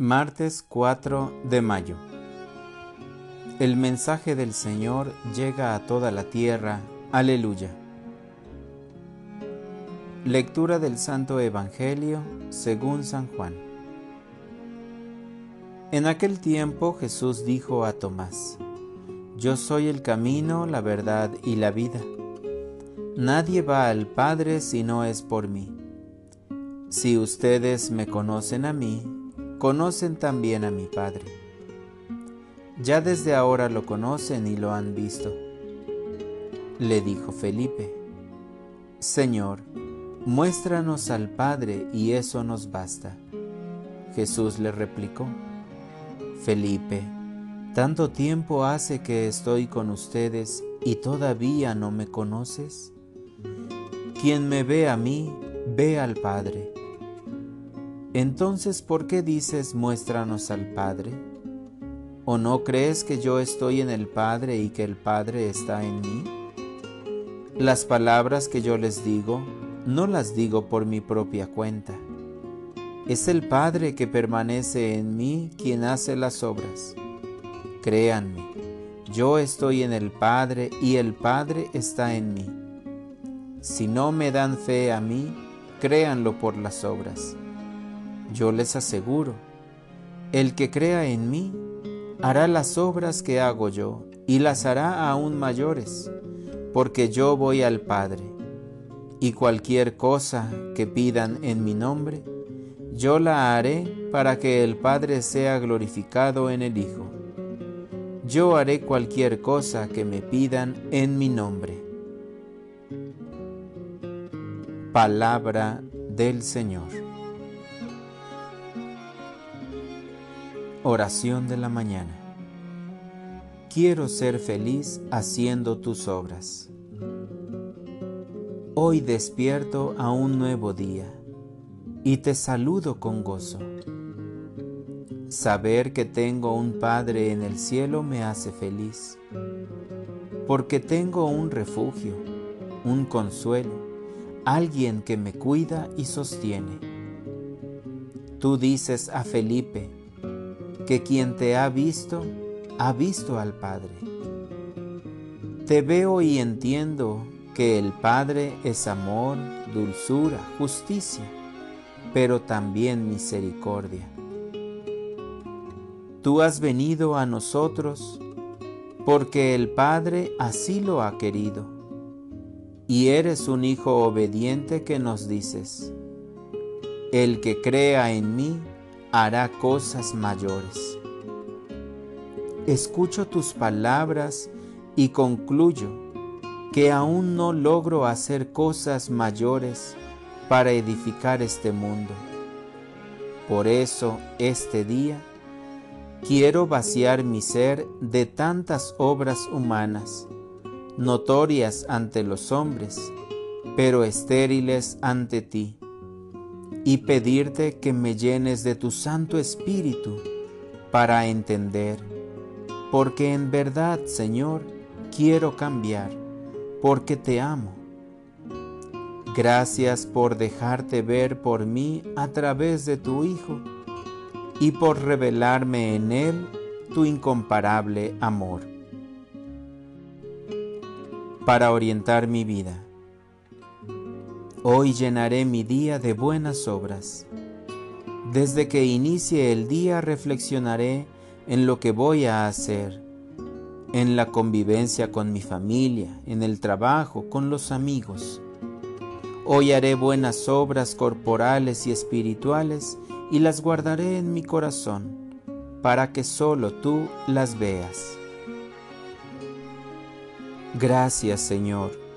Martes 4 de mayo. El mensaje del Señor llega a toda la tierra. Aleluya. Lectura del Santo Evangelio según San Juan. En aquel tiempo Jesús dijo a Tomás, Yo soy el camino, la verdad y la vida. Nadie va al Padre si no es por mí. Si ustedes me conocen a mí, conocen también a mi Padre. Ya desde ahora lo conocen y lo han visto. Le dijo Felipe, Señor, muéstranos al Padre y eso nos basta. Jesús le replicó, Felipe, ¿tanto tiempo hace que estoy con ustedes y todavía no me conoces? Quien me ve a mí, ve al Padre. Entonces, ¿por qué dices muéstranos al Padre? ¿O no crees que yo estoy en el Padre y que el Padre está en mí? Las palabras que yo les digo, no las digo por mi propia cuenta. Es el Padre que permanece en mí quien hace las obras. Créanme, yo estoy en el Padre y el Padre está en mí. Si no me dan fe a mí, créanlo por las obras. Yo les aseguro, el que crea en mí hará las obras que hago yo y las hará aún mayores, porque yo voy al Padre. Y cualquier cosa que pidan en mi nombre, yo la haré para que el Padre sea glorificado en el Hijo. Yo haré cualquier cosa que me pidan en mi nombre. Palabra del Señor. Oración de la mañana. Quiero ser feliz haciendo tus obras. Hoy despierto a un nuevo día y te saludo con gozo. Saber que tengo un Padre en el cielo me hace feliz, porque tengo un refugio, un consuelo, alguien que me cuida y sostiene. Tú dices a Felipe, que quien te ha visto, ha visto al Padre. Te veo y entiendo que el Padre es amor, dulzura, justicia, pero también misericordia. Tú has venido a nosotros porque el Padre así lo ha querido, y eres un Hijo obediente que nos dices, el que crea en mí, hará cosas mayores. Escucho tus palabras y concluyo que aún no logro hacer cosas mayores para edificar este mundo. Por eso este día quiero vaciar mi ser de tantas obras humanas, notorias ante los hombres, pero estériles ante ti y pedirte que me llenes de tu Santo Espíritu para entender, porque en verdad, Señor, quiero cambiar, porque te amo. Gracias por dejarte ver por mí a través de tu Hijo y por revelarme en Él tu incomparable amor. Para orientar mi vida Hoy llenaré mi día de buenas obras. Desde que inicie el día reflexionaré en lo que voy a hacer, en la convivencia con mi familia, en el trabajo, con los amigos. Hoy haré buenas obras corporales y espirituales y las guardaré en mi corazón, para que solo tú las veas. Gracias Señor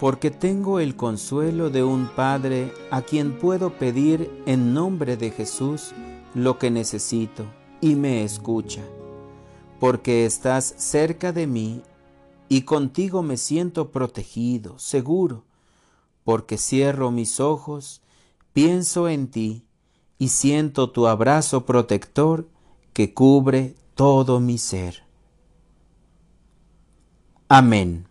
porque tengo el consuelo de un Padre a quien puedo pedir en nombre de Jesús lo que necesito y me escucha, porque estás cerca de mí y contigo me siento protegido, seguro, porque cierro mis ojos, pienso en ti y siento tu abrazo protector que cubre todo mi ser. Amén.